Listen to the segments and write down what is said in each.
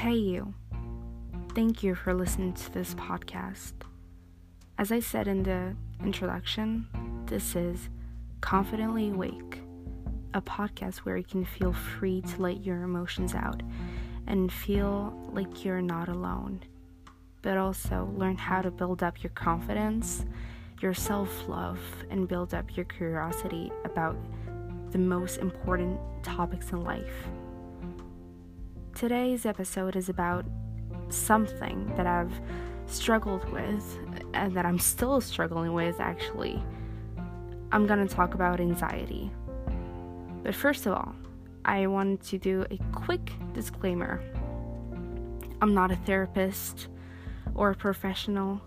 Hey, you. Thank you for listening to this podcast. As I said in the introduction, this is Confidently Awake, a podcast where you can feel free to let your emotions out and feel like you're not alone, but also learn how to build up your confidence, your self love, and build up your curiosity about the most important topics in life. Today's episode is about something that I've struggled with and that I'm still struggling with actually. I'm to talk about anxiety. But first of all, I wanted to do a quick disclaimer. I'm not a therapist or a professional,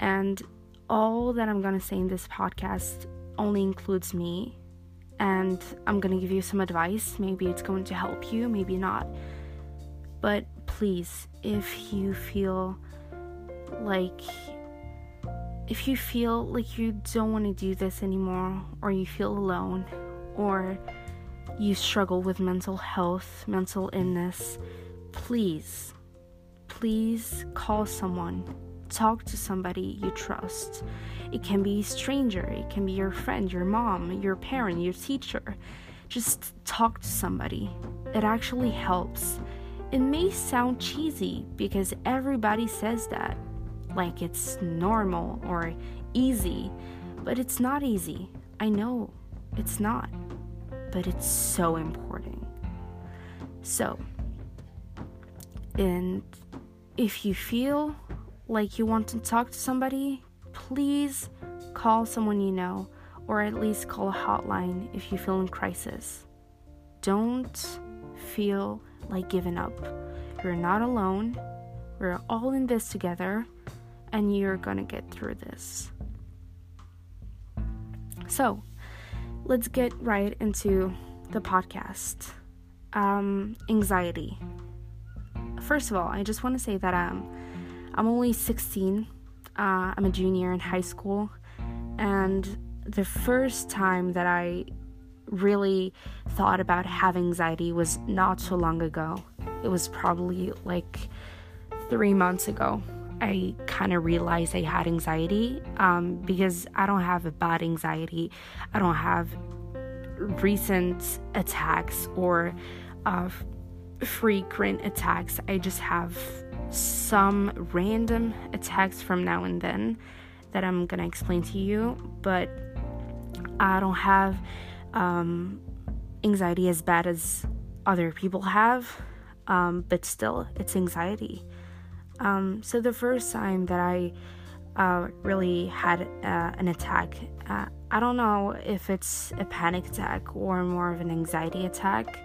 and all that I'm to say in this podcast only includes me. And I'm to give you some advice. Maybe it's going to help you, maybe not. But please, if you feel like if you feel like you don't want to do this anymore or you feel alone or you struggle with mental health, mental illness, please please call someone. Talk to somebody you trust. It can be a stranger, it can be your friend, your mom, your parent, your teacher. Just talk to somebody. It actually helps. It may sound cheesy because everybody says that, like it's normal or easy, but it's not easy. I know it's not, but it's so important. So, and if you feel like you want to talk to somebody, please call someone you know or at least call a hotline if you feel in crisis. Don't feel like giving up. You're not alone. We're all in this together, and you're gonna get through this. So, let's get right into the podcast. Um, anxiety. First of all, I just want to say that um, I'm only 16. Uh, I'm a junior in high school, and the first time that I really thought about having anxiety was not so long ago. It was probably like three months ago. I kind of realized I had anxiety um, because I don't have a bad anxiety. I don't have recent attacks or uh, frequent attacks. I just have some random attacks from now and then that I'm gonna explain to you, but I don't have um, anxiety as bad as other people have, um, but still, it's anxiety. Um, so, the first time that I uh, really had uh, an attack, uh, I don't know if it's a panic attack or more of an anxiety attack.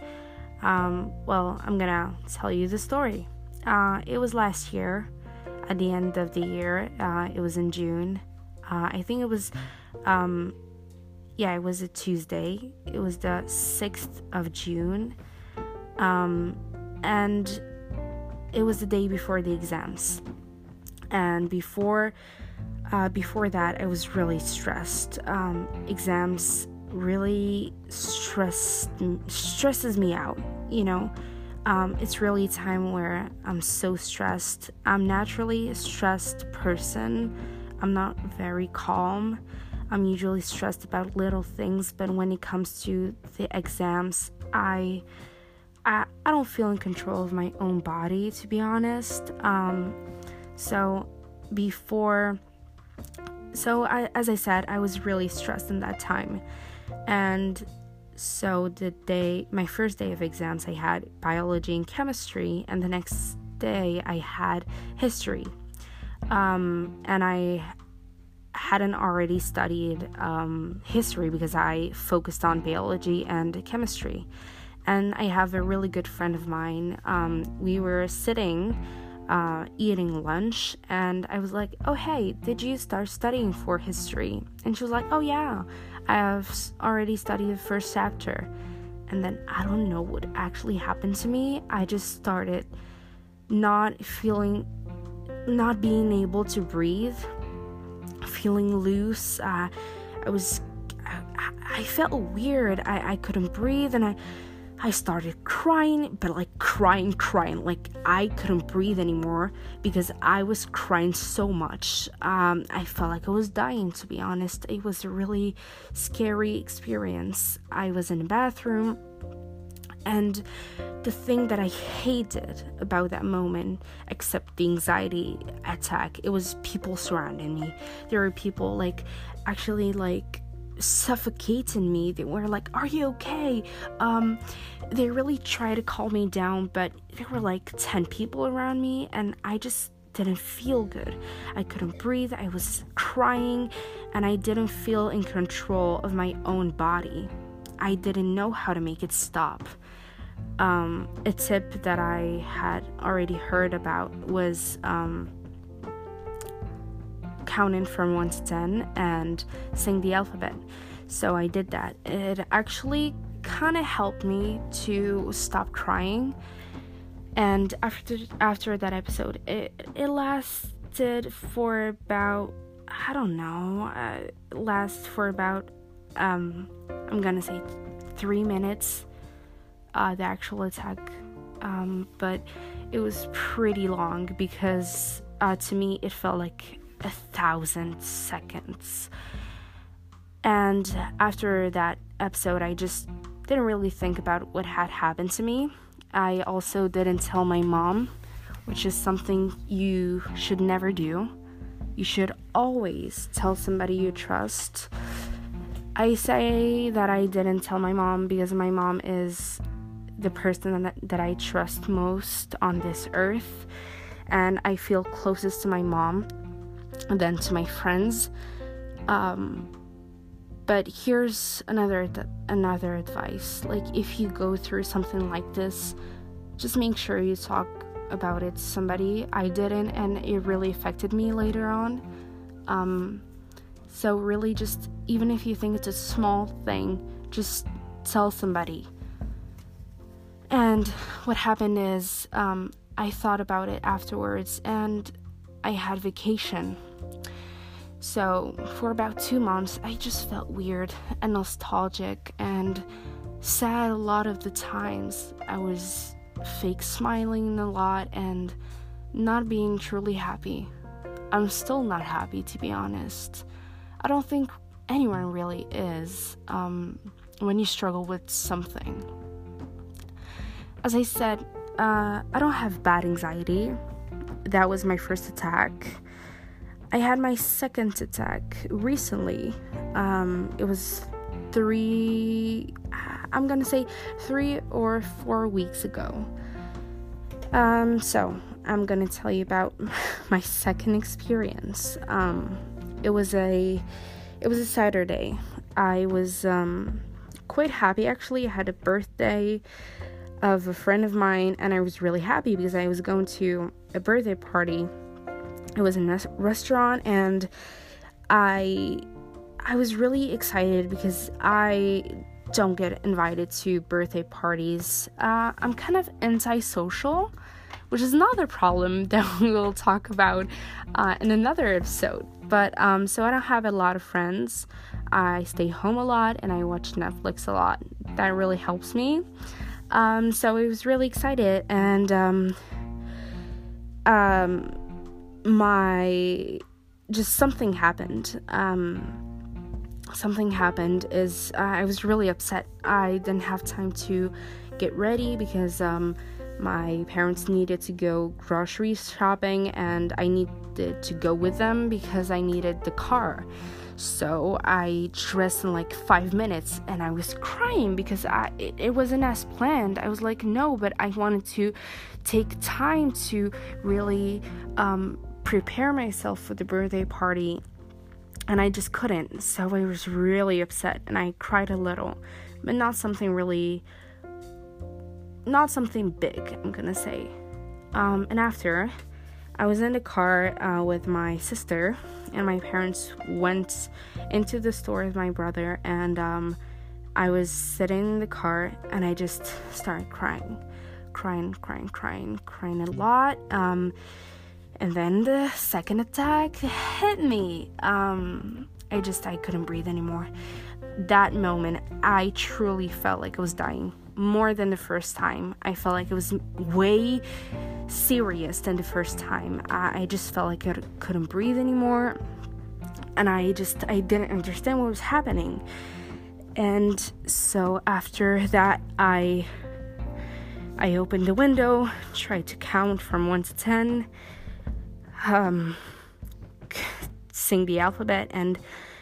Um, well, I'm gonna tell you the story. Uh, it was last year, at the end of the year, uh, it was in June. Uh, I think it was um, yeah, it was a Tuesday. It was the 6th of June. Um, and it was the day before the exams. And before uh, before that, I was really stressed. Um, exams really stress stresses me out. You know, um, it's really a time where I'm so stressed. I'm naturally a stressed person. I'm not very calm. I'm usually stressed about little things, but when it comes to the exams, I I, I don't feel in control of my own body, to be honest. Um, so before, so I, as I said, I was really stressed in that time, and so the day, my first day of exams, I had biology and chemistry, and the next day I had history. Um, and I hadn't already studied um, history because I focused on biology and chemistry. And I have a really good friend of mine. Um, we were sitting uh, eating lunch, and I was like, Oh, hey, did you start studying for history? And she was like, Oh, yeah, I have already studied the first chapter. And then I don't know what actually happened to me. I just started not feeling, not being able to breathe feeling loose. Uh, I was, I, I, felt weird. I, I couldn't breathe, and I I started crying, but like crying, crying. Like I couldn't breathe anymore because I was crying so much. Um, I felt like I was dying, to be honest. It was a really scary experience. I was in the bathroom, and the thing that I hated about that moment, except the anxiety attack, it was people surrounding me. There were people like actually like suffocating me. They were like, Are you okay? Um, they really tried to calm me down, but there were like 10 people around me, and I just didn't feel good. I couldn't breathe, I was crying, and I didn't feel in control of my own body. I didn't know how to make it stop. Um, a tip that I had already heard about was um, counting from 1 to 10 and sing the alphabet. So I did that. It actually kind of helped me to stop crying. And after after that episode, it it lasted for about I don't know, uh, last for about um I'm gonna say three minutes. Uh, the actual attack, um, but it was pretty long because uh, to me it felt like a thousand seconds. And after that episode, I just didn't really think about what had happened to me. I also didn't tell my mom, which is something you should never do. You should always tell somebody you trust. I say that I didn't tell my mom because my mom is the person that, that I trust most on this earth, and I feel closest to my mom than to my friends. Um, but here's another another advice. Like if you go through something like this, just make sure you talk about it to somebody. I didn't, and it really affected me later on. Um, so really, just even if you think it's a small thing, just tell somebody. And what happened is, um, I thought about it afterwards, and I had vacation so, for about two months, I just felt weird and nostalgic and sad a lot of the times. I was fake smiling a lot and not being truly happy. I'm still not happy, to be honest. I don't think anyone really is um, when you struggle with something. As I said, uh, I don't have bad anxiety. That was my first attack. I had my second attack recently. Um, it was three, I'm gonna say three or four weeks ago. Um, so I'm gonna tell you about my second experience. Um, it was a, it was a Saturday. I was um, quite happy actually. I had a birthday of a friend of mine, and I was really happy because I was going to a birthday party it was in a restaurant and I I was really excited because I don't get invited to birthday parties. Uh, I'm kind of antisocial, which is another problem that we will talk about uh, in another episode. But um, so I don't have a lot of friends. I stay home a lot and I watch Netflix a lot. That really helps me. Um, so I was really excited and um, um, my just something happened. Um, something happened is uh, I was really upset. I didn't have time to get ready because um, my parents needed to go grocery shopping and I needed to go with them because I needed the car. So I dressed in like five minutes and I was crying because I it, it wasn't as planned. I was like, no, but I wanted to take time to really um, prepare myself for the birthday party and I just couldn't. So I was really upset and I cried a little, but not something really, not something big, I'm gonna say. Um, and after, I was in the car uh, with my sister, and my parents went into the store with my brother, and um, I was sitting in the car and I just started crying, crying, crying, crying, crying a lot. Um, and then the second attack hit me. Um, I just I couldn't breathe anymore. That moment, I truly felt like I was dying. more than the first time. I felt like it was way serious than the first time. I, I just felt like I couldn't breathe anymore. And I just I didn't understand what was happening. And so after that I I opened the window, tried to count from 1 to 10. Um sing the alphabet and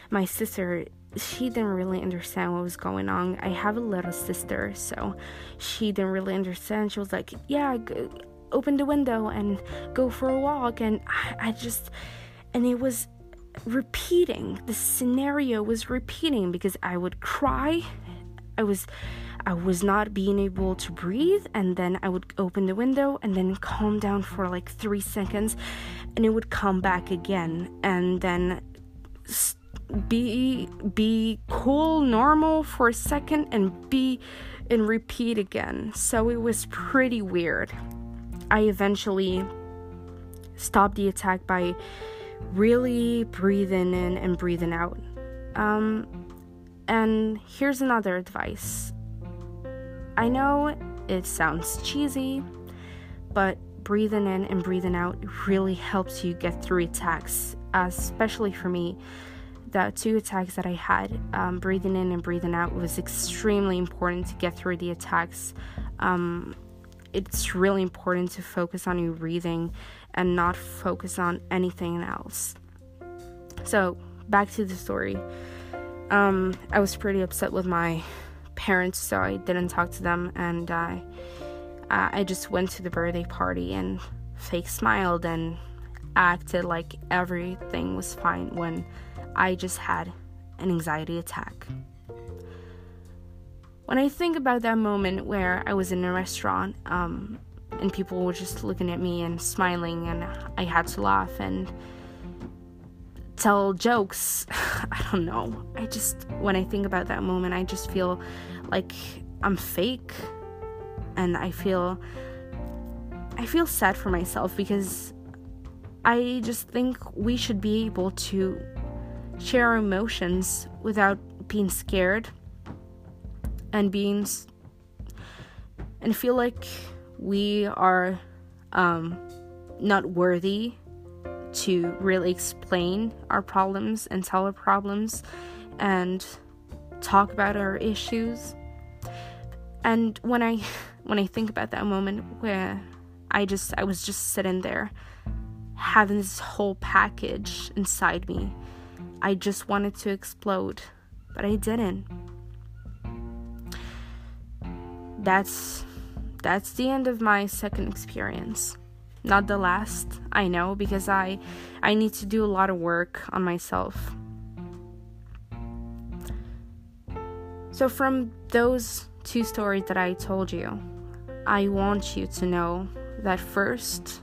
my sister she didn't really understand what was going on. I have a little sister, so she didn't really understand. She was like, "Yeah, go, open the window and go for a walk." And I, I just, and it was repeating. The scenario was repeating because I would cry. I was, I was not being able to breathe, and then I would open the window and then calm down for like three seconds, and it would come back again, and then. St- be be cool normal for a second and be and repeat again. So it was pretty weird. I eventually stopped the attack by really breathing in and breathing out. Um and here's another advice. I know it sounds cheesy but breathing in and breathing out really helps you get through attacks especially for me the two attacks that I had, um, breathing in and breathing out, was extremely important to get through the attacks. Um, it's really important to focus on your breathing and not focus on anything else. So, back to the story. Um, I was pretty upset with my parents, so I didn't talk to them, and I, I just went to the birthday party and fake smiled and acted like everything was fine when I just had an anxiety attack. When I think about that moment where I was in a restaurant um, and people were just looking at me and smiling, and I had to laugh and tell jokes, I don't know. I just, when I think about that moment, I just feel like I'm fake and I feel I feel sad for myself because I just think we should be able to share our emotions without being scared and being and feel like we are um, not worthy to really explain our problems and tell our problems and talk about our issues. And when i when i think about that moment where i just i was just sitting there having this whole package inside me I just wanted to explode, but I didn't. That's that's the end of my second experience. Not the last, I know, because I I need to do a lot of work on myself. So from those two stories that I told you, I want you to know that first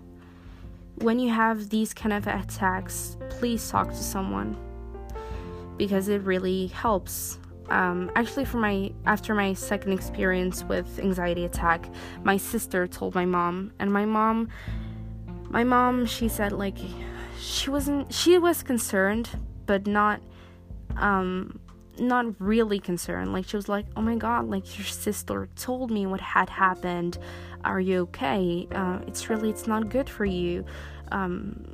when you have these kind of attacks, please talk to someone because it really helps. Um, actually, for my after my second experience with anxiety attack, my sister told my mom, and my mom, my mom, she said like she wasn't she was concerned, but not um not really concerned. Like she was like, "Oh my god, like your sister told me what had happened. Are you okay? Uh, it's really it's not good for you. Um,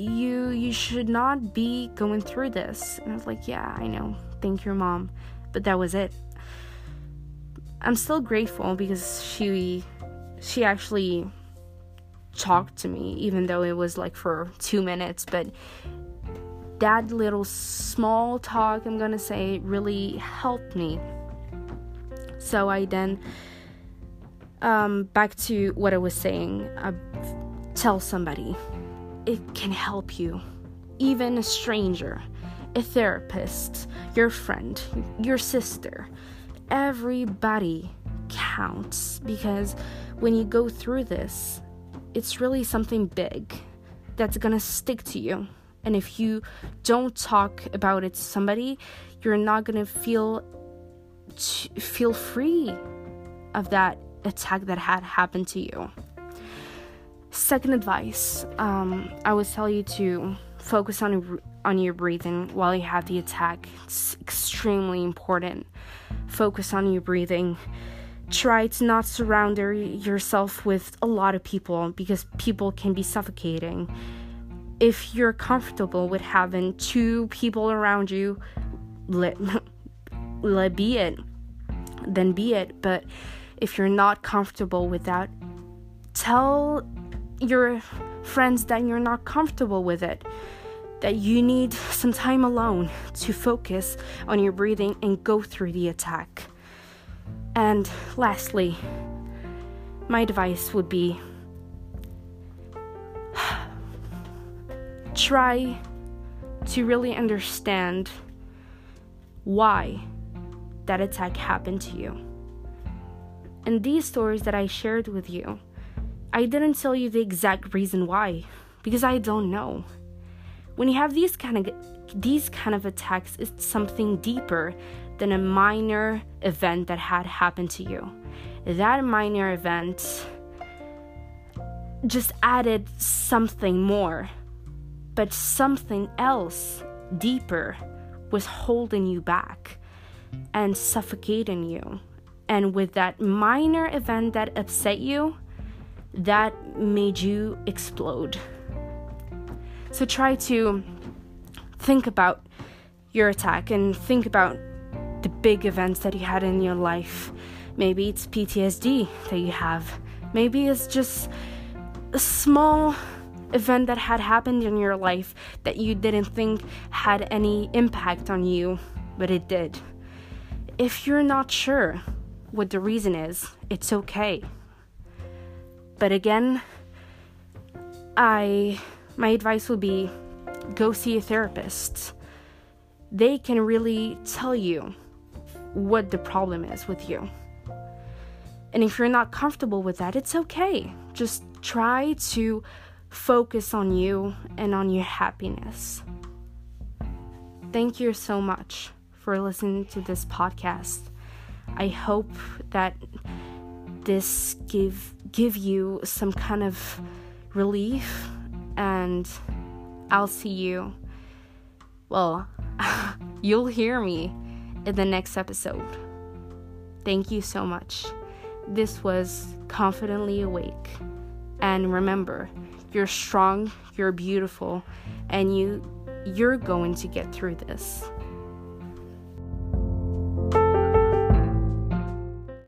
you you should not be going through this. And i was like yeah i know. Thank your mom. But that was it. I'm still grateful because she she actually talked to me even though it was like for two minutes. But that little small talk i'm gonna say really helped me. So i then um back to what i was saying uh, tell somebody it can help you. Even a stranger, a therapist, your friend, your sister. Everybody counts because when you go through this, it's really something big that's gonna stick to you. And if you don't talk about it to somebody, you're not gonna feel feel free of that attack that had happened to you. Second advice, um, I would tell you to focus on on your breathing while you have the attack. It's extremely important. Focus on your breathing. try to not surround yourself with a lot of people because people can be suffocating. If you're comfortable with having two people around you, let, let be it, then be it. But if you're not comfortable with that, tell your friends that you're not comfortable with it that you need some time alone to focus on your breathing and go through the attack. And lastly, my advice would be try to really understand why that attack happened to you. And these stories that I shared with you, I didn't tell you the exact reason why because I don't know. When you have these kind of these kind of attacks, it's something deeper than a minor event that had happened to you. That minor event just added something more, but something else deeper was holding you back and suffocating you. And with that minor event that upset you, that made you explode. So try to think about your attack and think about the big events that you had in your life. Maybe it's PTSD that you have. Maybe it's just a small event that had happened in your life that you didn't think had any impact on you, but it did. If you're not sure what the reason is, it's okay. But again, I my advice would be go see a therapist. They can really tell you what the problem is with you. And if you're not comfortable with that, it's okay. Just try to focus on you and on your happiness. Thank you so much for listening to this podcast. I hope that this give give you some kind of relief and I'll see you well you'll hear me in the next episode. Thank you so much. This was Confidently Awake. And remember, you're strong, you're beautiful, and you you're going to get through this.